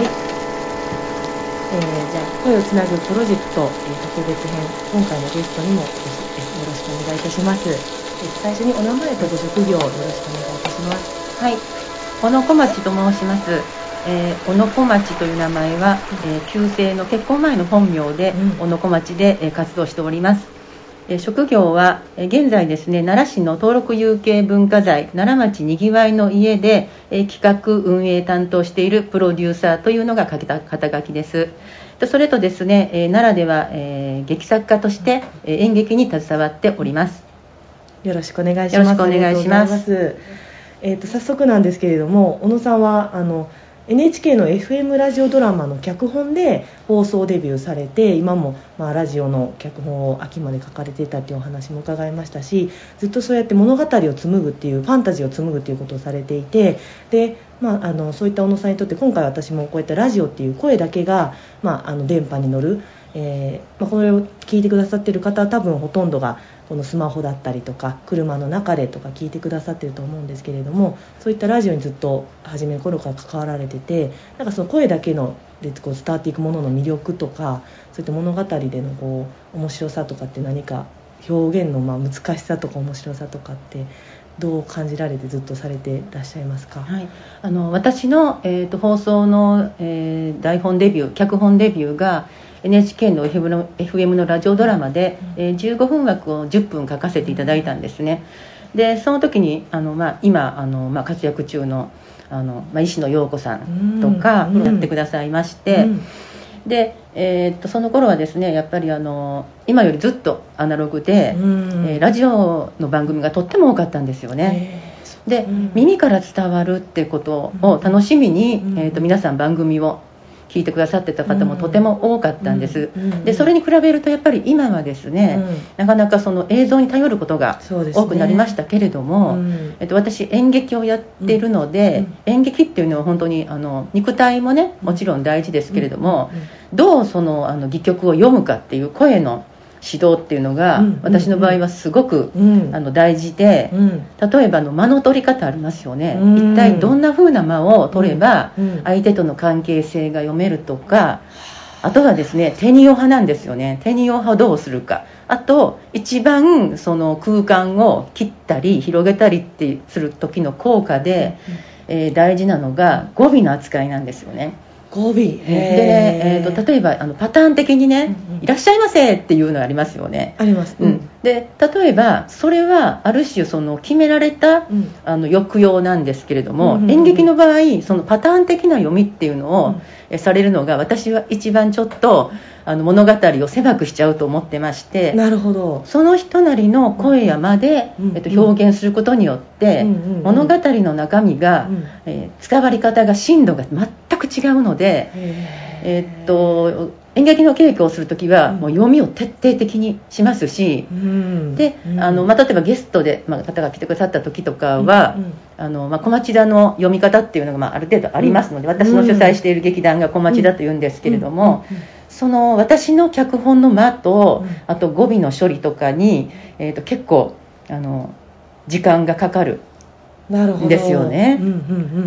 はい。えー、じゃあ、声をつなぐプロジェクト、えー、特別編、今回のゲストにも、えー、よろしくお願いいたします。えー、最初にお名前とご職業をよろしくお願いいたします。はい。小野小町と申します。えー、小野小町という名前は、えー、旧姓の結婚前の本名で、うん、小野小町で、えー、活動しております。え職業は、え現在ですね奈良市の登録有形文化財奈良町にぎわいの家で、え企画運営担当しているプロデューサーというのが書けた肩書きです。それとですね、え奈良では、え劇作家として、え演劇に携わっております。よろしくお願いします。よろしくお願いします。えーと、と早速なんですけれども小野さんはあの NHK の FM ラジオドラマの脚本で放送デビューされて今もまラジオの脚本を秋まで書かれていたっていうお話も伺いましたしずっとそうやって物語を紡ぐっていうファンタジーを紡ぐっていうことをされていてで、まあ、あのそういった小野さんにとって今回私もこうやってラジオっていう声だけが、まあ、あの電波に乗るえー、まあ、これを聞いてくださっている方は多分ほとんどがこのスマホだったりとか車の中でとか聞いてくださってると思うんですけれどもそういったラジオにずっと初めの頃から関わられててなんかその声だけのでこう伝わっていくものの魅力とかそういった物語でのこう面白さとかって何か表現のまあ難しさとか面白さとかってどう感じられてずっとされてらっしゃいますか、はい、あの私の、えーと、放送の、えー、台本デビュー脚本デビューが NHK の FM のラジオドラマで、えー、15分枠を10分書かせていただいたんですね。でその時にあの、まあ、今あの、まあ、活躍中のあの、まあ、石野陽子さんとかやってくださいまして、で、えー、っとその頃はですねやっぱりあの今よりずっとアナログで、えー、ラジオの番組がとっても多かったんですよね。で、耳から伝わるってことを楽しみに、えー、と皆さん番組を聞いてくださってた方もとても多かったんです、でそれに比べるとやっぱり今はですね、なかなかその映像に頼ることが多くなりましたけれども、ね、えっと、私演劇をやっているので、演劇っていうのは本当にあの肉体もねもちろん大事ですけれども、どうそのあの戯曲を読むかっていう声の指導っていうのが、私の場合はすごく、あの大事で、例えばの間の取り方ありますよね、一体どんな風な間を取れば相手との関係性が読めるとかあとはですね手に派なんですよね。手に派をどうするか。あと一番その空間を切ったり広げたりってする時の効果で、えー、大事なのが語尾の扱いなんですよね。語尾で、ね、えーと、例えばあのパターン的にね、うんうん、いらっしゃいませ」っていうのありますよね。あります、うん、で例えばそれはある種その決められた、うん、あの抑揚なんですけれども、うんうんうん、演劇の場合そのパターン的な読みっていうのを、うん、されるのが私は一番ちょっとあの物語を狭くしちゃうと思ってましてなるほど。その人なりの声や間で、うん、えっと、表現することによって、うんうんうん、物語の中身が、うん、えー、伝わり方が深度が全く違うので、えー、っと演劇の稽古をする時は、もう読みを徹底的にしますし、うん、で、あのまあ、例えばゲストで、まあ、方が来てくださった時とかは、うん。うん、あのまあ、小町田の読み方っていうのが、まあ、ある程度ありますので、私の主催している劇団が小町田というんですけれども、その私の脚本の間と、あと語尾の処理とかに、えー、と結構あの時間がかかるですよね、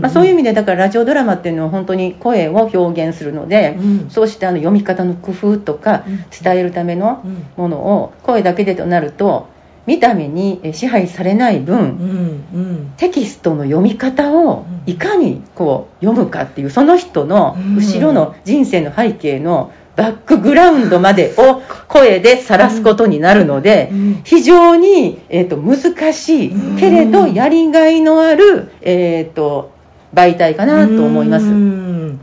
まあ、そういう意味でだからラジオドラマっていうのは本当に声を表現するので、うん、そうしてあの読み方の工夫とか伝えるためのものを声だけでとなると見た目に支配されない分、うんうん、テキストの読み方をいかにこう読むかっていうその人の後ろの人生の背景のバックグラウンドまでを声で晒すことになるので、非常に、えーと、難しい。けれどやりがいのある、えーと、媒体かなと思います。面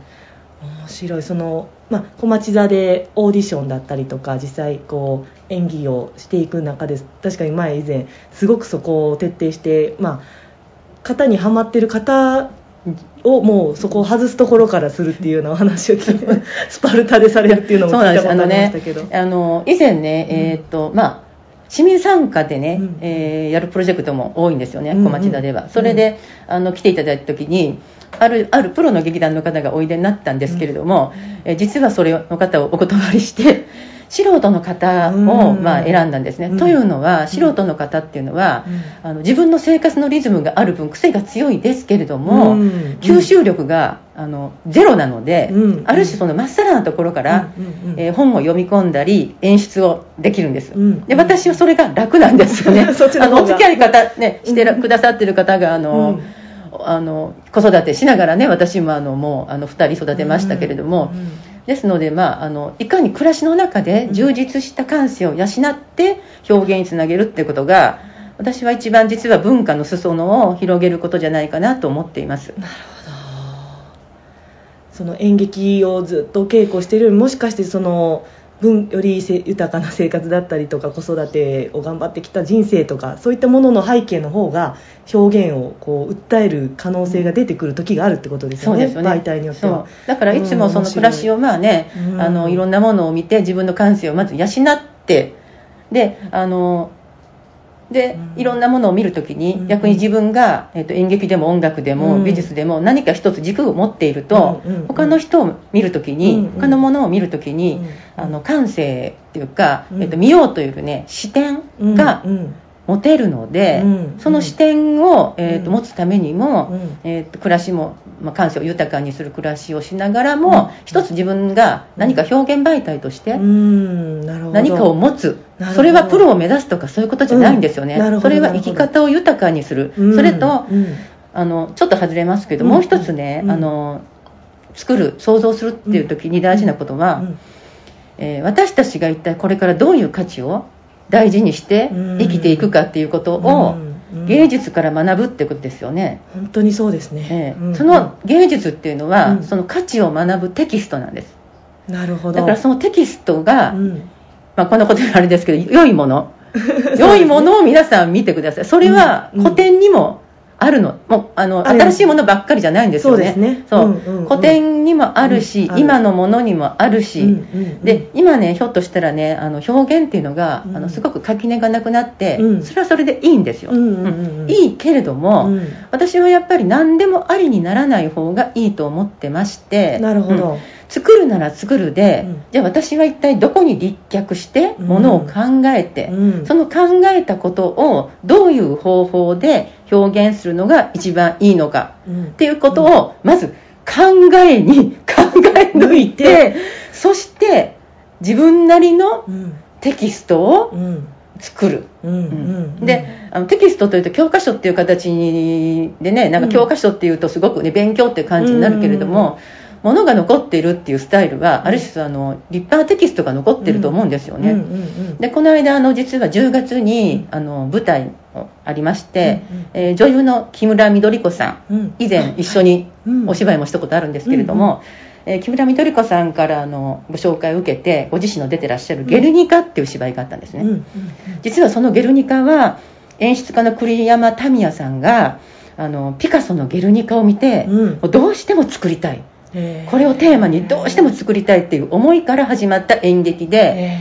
白い。そのまあ、小町座でオーディションだったりとか実際こう演技をしていく中で確かに前以前すごくそこを徹底して、まあ、型にはまってる方をもうそこを外すところからするっていうようなお話を聞いて スパルタでされるっていうのも聞いたことありましたけど、ね、あの以前ね、えー、っとまあ市民参加でね、うん、えー、やるプロジェクトも多いんですよね、小町田では。それで、あの来ていただいた時にあるあるプロの劇団の方がおいでになったんですけれども、うん、え実はそれの方をお断りして素人の方を、まあ、選んだんですね、うん。というのは素人の方っていうのは、あの自分の生活のリズムがある分癖が強いですけれども、うん。吸収力があのゼロなので、うん。ある種そのまっさらなところから、うん。うん。うん。えー本を読み込んだり演出をできるんです、うん。で私はそれが楽なんですよね。あのお付き合い方、ね、してらくださってる方があの、うん。あの子育てしながらね私もあのもうあの2人育てましたけれども、うん。うんですので、まあ、あのいかに暮らしの中で充実した感性を養って表現につなげるっていうことが私は一番実は文化の裾野を広げることじゃないかなと思っています。なるほどその演劇をずっと稽古してるよりもしかしてその分よりせ豊かな生活だったりとか子育てを頑張ってきた人生とかそういったものの背景の方が表現をこう訴える可能性が出てくる時があるってことですよね,、ね。媒体によっては。だからいつもその暮らしをまあね、うん。あのいろんなものを見て自分の感性をまず養ってであのでうん。いろんなものを見るときにうん。逆に自分が、えっと演劇でも音楽でもうん。美術でも何か一つ軸を持っていると、他の人を見るときに、他のものを見るときに、うん。あの感性っていうか、うん。えっと見ようというね視点が持てるので、うんその視点を、えー、とうん。持つためにも、うん。えー、と暮らしも、まあ、感性を豊かにする暮らしをしながらも、うん。一つ自分が何か表現媒体として何かを持つ、それはプロを目指すとかそういうことじゃないんですよね、それは生き方を豊かにする、うん。それとうん。あのちょっと外れますけど、うん。もう一つね、うん。あの作る想像するっていう時に大事なことは、うん。えー私たちが一体これからどういう価値を大事にして生きていくかっていうことを芸術から学ぶってことですよね、本当にそうですね、ええ。うん。その芸術っていうのは、うん。その価値を学ぶテキストなんです。なるほど。だからそのテキストが、うん。まあ、こんなこと言うのあれですけど良いもの。良いものを皆さん見てください。それはうん。古典にもあるの。もうあの新しいものばっかりじゃないんですよね。そうですね。そう。うんうんうん。古典にもあるし、うん今のものにもあるし、うんうんうん。で今ねひょっとしたらねあの表現っていうのが、うん。あのすごく垣根がなくなって、うん。それはそれでいいんですよ、うんうんうんうん。いいけれども、うん。私はやっぱり何でもありにならない方がいいと思ってましてなるほど、うん。作るなら作るで、うん。じゃあ私は一体どこに立脚してうん。ものを考えて、うん。その考えたことをどういう方法で表現するのが一番いいのか。うん。っていうことをまず考えに 考え抜いてそして自分なりのうん。テキストをうん。作る。であのテキストというと教科書っていう形にでねなんか教科書っていうとすごくね勉強っていう感じになるけれども、ものが残っているっていうスタイルはある種あの立派なテキストが残ってると思うんですよね。でこの間あの実は10月にあの舞台もありまして、うんうん。えー女優の木村緑子さんうん。以前一緒にうん。お芝居もしたことあるんですけれども、えー木村緑子さんからあのご紹介を受けてご自身の出てらっしゃる「ゲルニカ」っていう芝居があったんですね、うんうん実はその「ゲルニカ」は演出家の栗山民也さんがあのピカソの「ゲルニカ」を見て、うん。どうしても作りたい。これをテーマにどうしても作りたいっていう思いから始まった演劇で、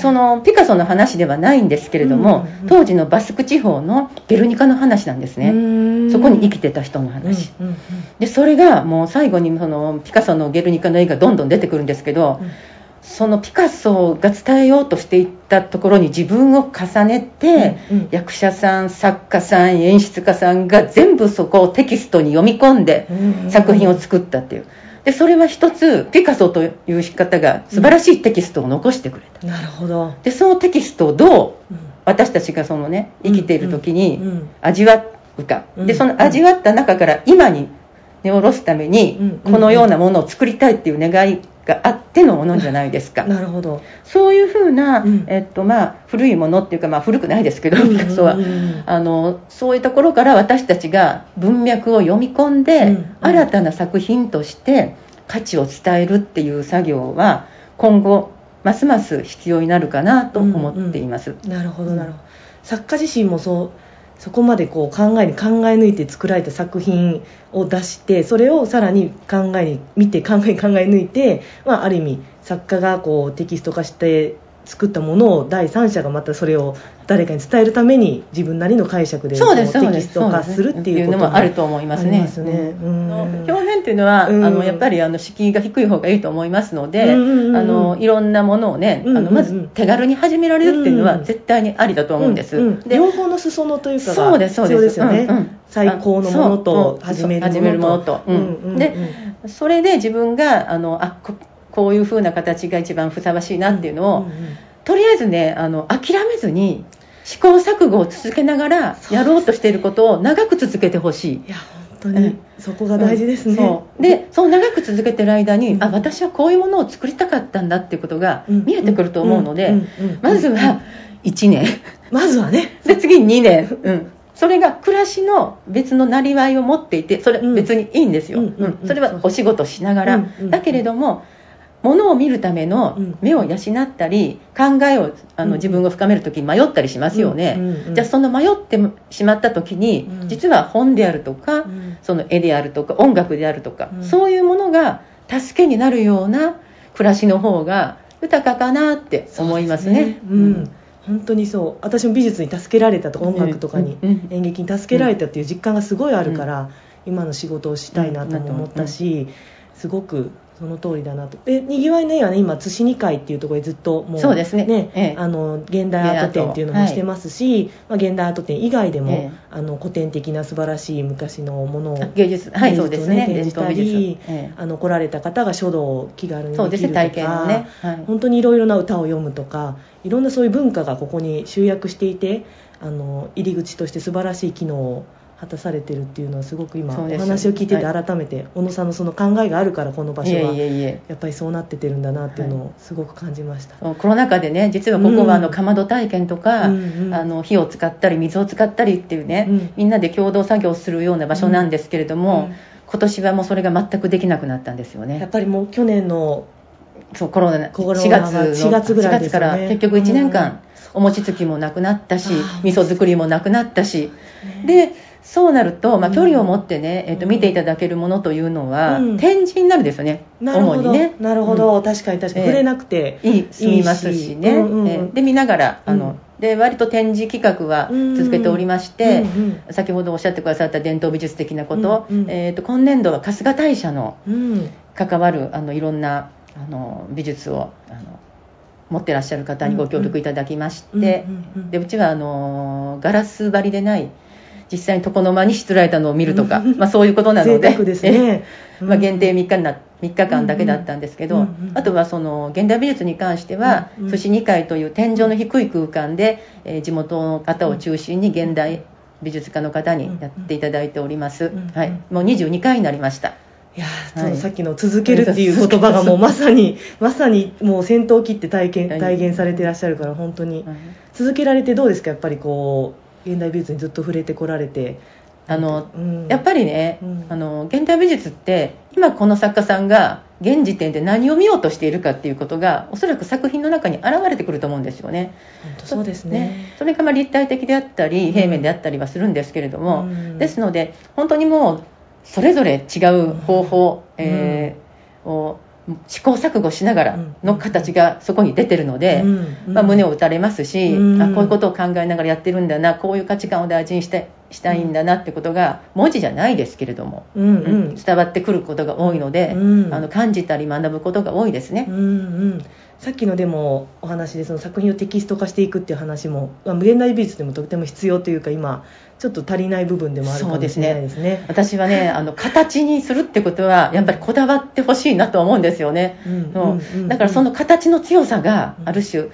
そのピカソの話ではないんですけれども、うんうん当時のバスク地方のゲルニカの話なんですうね、そこに生きてた人の話、うんうんでそれがもう最後にそのピカソのゲルニカの絵がどんどん出てくるんですけど、うん。そのピカソが伝えようとしていったところに自分を重ねて、うんうん。役者さん作家さん演出家さんが全部そこをテキストに読み込んでうん。作品を作ったっていうでそれは一つピカソという方が素晴らしいテキストを残してくれた、なるほど、でそのテキストをどううん。私たちがそのね生きている時にうんうん。味わうか、うんでその味わった中から今に根下ろすためにうん。このようなものを作りたいっていう願いがあってのものじゃないですか、なるほど。そういうふうな、うん。えっとまあ、古いものっていうか、まあ、古くないですけど、うん。ピカソは、うんうんあのそういうところから私たちが文脈を読み込んで、うん。新たな作品として価値を伝えるっていう作業は今後ますます必要になるかなと思っています。なるほどなるほど。作家自身もそうそこまでこう考えに考え抜いて作られた作品を出してそれをさらに考えに見て考え考え抜いて、まあ、ある意味作家がこうテキスト化して作ったものを第三者がまたそれを誰かに伝えるために自分なりの解釈でテキスト化するっていうことのもあると思いますね。ますね。うん。うん表面っていうのは、うん。あのやっぱりあの敷居が低い方がいいと思いますので、うんうんうんあのいろんなものをね、うんうんうん。あのまず手軽に始められるっていうのはうん絶対にありだと思うんです。うんうんで両方の裾野というかがそうですそう必ですよね、うんうん。最高のものと始めるものと。始めるものと。うん。うんでそれで自分があのあここういう風な形が一番ふさわしいなっていうのを、んん。とりあえずねあの諦めずに試行錯誤を続けながらやろうとしていることを長く続けてほしい。いや本当にそこが大事ですね、そう。でそう長く続けてる間に、うん。あ私はこういうものを作りたかったんだっていうことがうん。見えてくると思うので、うん。うん。うん。まずは1年。まずはね。で次2年、うん、それが暮らしの別のなりわいを持っていてそれうん。別にいいんですよ、うん。うん。うん。それはお仕事しながら、うん。うん。だけれども物を見るためのうん。目を養ったり考えをあうん。の自分を深める時に迷ったりしますよね、じゃあその迷ってしまった時に、うん。実は本であるとか、うん。その絵であるとか音楽であるとか、うん。そういうものが助けになるような暮らしの方が豊かかなって思いますね。うん。本当にそう。私も美術に助けられたとか音楽とかに、演劇に助けられたっていう実感がすごいあるから、今の仕事をしたいなとも思ったし、すごくその通りだなと。でにぎわいの絵はね今津市2階っていうところでずっともうそうですね。ええ。あの現代アート展っていうのもしてますし、まあ、現代アート展以外でも、ええ。あの古典的な素晴らしい昔のものをあ芸術。はい芸術をそうですね。展示したりあの来られた方が書道を気軽にできるとかね、はい。本当にいろいろな歌を読むとかいろんなそういう文化がここに集約していてあの入り口として素晴らしい機能を果たされてるっていうのはすごく今お話を聞いてては改めて小野さんのその考えがあるからこの場所は。やっぱりそうなっててるんだなっていうのをすごく感じました。コロナ禍でね実はここはあのうんかまど体験とか、うんうん。あの火を使ったり水を使ったりっていうね、うんみんなで共同作業をするような場所なんですけれども、うん今年はもうそれが全くできなくなったんですよやっね。ぱりもう去年のそうコロナコロナ4月の4月ぐらいですよね。4月から結局1年間お餅つきもなくなったし、味噌作りもなくなったし、ね。でそうなると、まあ、うん。距離を持ってね、えっとうん。見ていただけるものというのは、うん。展示になるんですよね、なるほど、主にね。なるほど、確かに確かに、ええ。触れなくて。いい済みますしね、うんうんうん。えーで見ながらあの、うんで割と展示企画は続けておりまして、うん先ほどおっしゃってくださった伝統美術的なこと、うんうん。えー、と今年度は春日大社のうん。うん関わるあのいろんなあの美術をあの持ってらっしゃる方にご協力いただきまして、うんうんうん。でうちはあのガラス張りでない実際に床の間にしつられたのを見るとか、うん。まあ、そういうことなので。まあ、限定3日な3日間だけだったんですけど、うんうんあとはその現代美術に関しては、うんうん。寿司2階という天井の低い空間で、えー地元の方を中心に現代美術家の方にやっていただいております、うんうんはい、もう22回になりました。いやーはい。そのさっきの続けるっていう言葉がもうまさに まさにもう先頭を切って体験はい。体現されてらっしゃるから本当に。続けられてどうですか？やっぱりこう現代美術にずっと触れてこられて。あのうん。やっぱりね、うん。あの現代美術って今この作家さんが現時点で何を見ようとしているかっていうことがおそらく作品の中に現れてくると思うんですよね。そうですね。それがまあ立体的であったり平面であったりはするんですけれども、うん。ですので本当にもうそれぞれ違う方法、うん。えーを試行錯誤しながらうんの形がそこに出てるので、うんまあ、胸を打たれますし、うん。あこういうことを考えながらやってるんだなこういう価値観を大事にしてしたいんだなってことが文字じゃないですけれども、うん。うん伝わってくることが多いので、うん。あの感じたり学ぶことが多いですね。うんうん、さっきのでもお話でその作品をテキスト化していくっていう話も、まあ、無限大美術でもとても必要というか今ちょっと足りない部分でもあるかもしれないですね。私はね あの形にするってことはやっぱりこだわってほしいなと思うんですよね、うんだからその形の強さがある種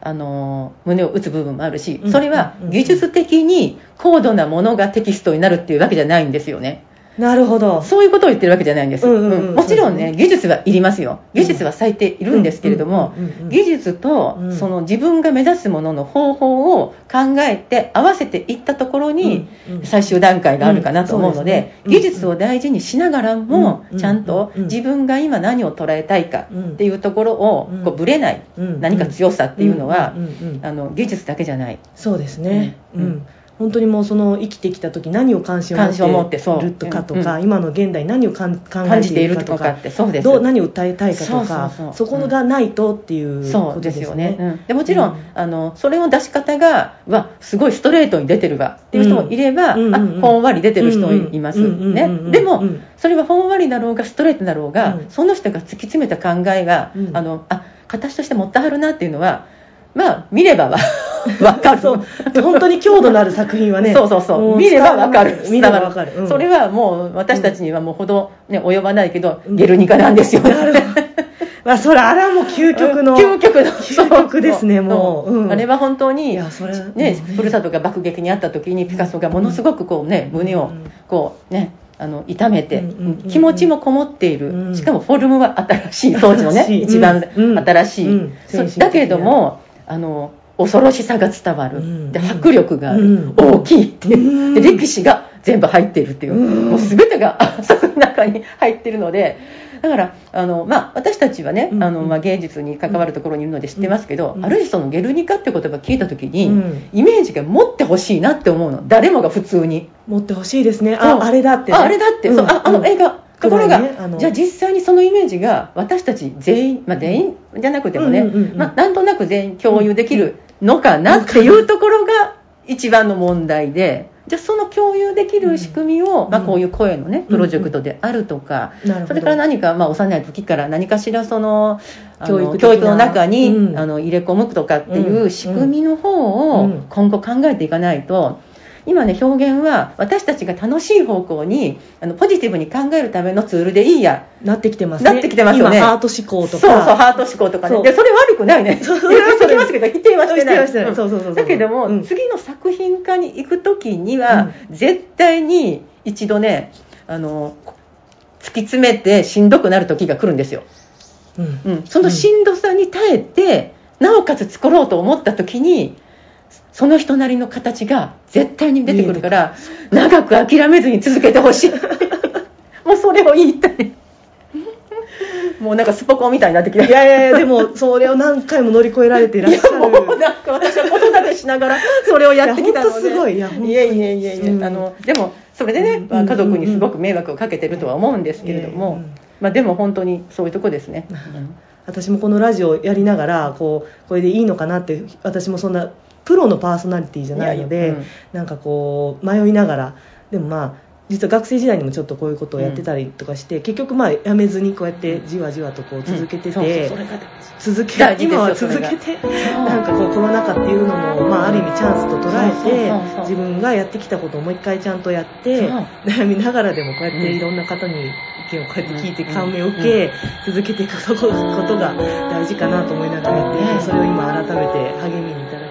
あの胸を打つ部分もあるしうんそれはうん。技術的に高度なものがテキストになるっていうわけじゃないんですよねなるほど。そういうことを言ってるわけじゃないんです、もちろんね技術はいりますよ。技術は咲いているんですけれども技術とうん。その自分が目指すものの方法を考えて合わせていったところに最終段階があるかなと思うので技術を大事にしながらもうんちゃんとうん自分が今何を捉えたいかうん。っていうところをうん。こうぶれないうん何か強さっていうのはあの技術だけじゃない。そうですね、ううん。ん本当にもうその生きてきた時何を関心を持ってるとかとか、うん、今の現代何を考えているかとか。そうです。どう何を訴えたいかとかそこがないとっていうことですよね。うん、でもちろん、あのそれの出し方がはすごいストレートに出てるわっていう人もいれば、うん、あほんわり出てる人もいますね。でも、それはほんわりだろうがストレートだろうが、その人が突き詰めた考えが、あのあ形として持ってはるなっていうのはまあ見ればは分かる。本当に強度のある作品はねそうそうそう。見れば分かる。見れば分かる、うん、それはもう私たちにはもうほど、ね、及ばないけど、ゲルニカなんですよ、ね、まあ、それあれはもう究極の究極の。究極ですねもう、う。ん、あれは本当にそれ、ね、ふるさとが爆撃にあった時にピカソがものすごくこうね胸をこうねあの痛めて、気持ちもこもっている、しかもフォルムは新しい当時のね一番新しい、だけれどもあの恐ろしさが伝わる、で迫力がある、大きいっていう、で歴史が全部入っているっていう、もう全てがその中に入ってるので。だからあの、まあ、私たちはね、あのまあ、芸術に関わるところにいるので知ってますけど、ある日そのゲルニカって言葉聞いた時に、イメージが持ってほしいなって思うの。誰もが普通に。持ってほしいですね。ああれだって、ね、ああれだって、そうああの映画ところが、ね、じゃあ実際にそのイメージが私たち全員、まあ、全員じゃなくてもね、まあ、なんとなく全員共有できるのかなっていうところが一番の問題で。じゃあその共有できる仕組みを、まあ、こういう声のねプロジェクトであるとか、それから何か、まあ、幼い時から何かしらその教育教育の中に、あの入れ込むとかっていう仕組みの方を今後考えていかないと。今ね表現は私たちが楽しい方向にあのポジティブに考えるためのツールでいいや。なってきてますね。なってきてますよね。ハート思考とか。そうそうハート思考とかね。でそれ悪くないね。そ うそれはきますけど否定はしてない。そうそうそうだけども、うん、次の作品化に行く時には、うん、絶対に一度ねあの突き詰めてしんどくなる時が来るんですよ、うん、うん、そのしんどさに耐えて、なおかつ作ろうと思った時にその人なりの形が絶対に出てくるから長く諦めずに続けてほしい。もうそれを言いたい。もうなんかスポコンみたいになってきた。いやいやいやでもそれを何回も乗り越えられていらっしゃる。いやもうなんか私は子育てしながらそれをやってきたので。すごい。いやいやいやいやいや、うん、あのでもそれでね、まあ、家族にすごく迷惑をかけてるとは思うんですけれども、まあ、でも本当にそういうとこですね、私もこのラジオやりながらこうこれでいいのかなって私もそんなプロのパーソナリティじゃないので、うん、なんかこう迷いながら。でもまあ実は学生時代にもちょっとこういうことをやってたりとかして、うん、結局まあやめずにこうやってじわじわとこう続けてて、続け今は続けてなんかこうコロナ禍っていうのも、まあ、ある意味チャンスと捉えて自分がやってきたことをもう一回ちゃんとやって悩みながらでもこうやっていろんな方に意見をこうやって聞いて感銘を受け続けていくことが大事かなと思いながらやってそれを今改めて励みにいた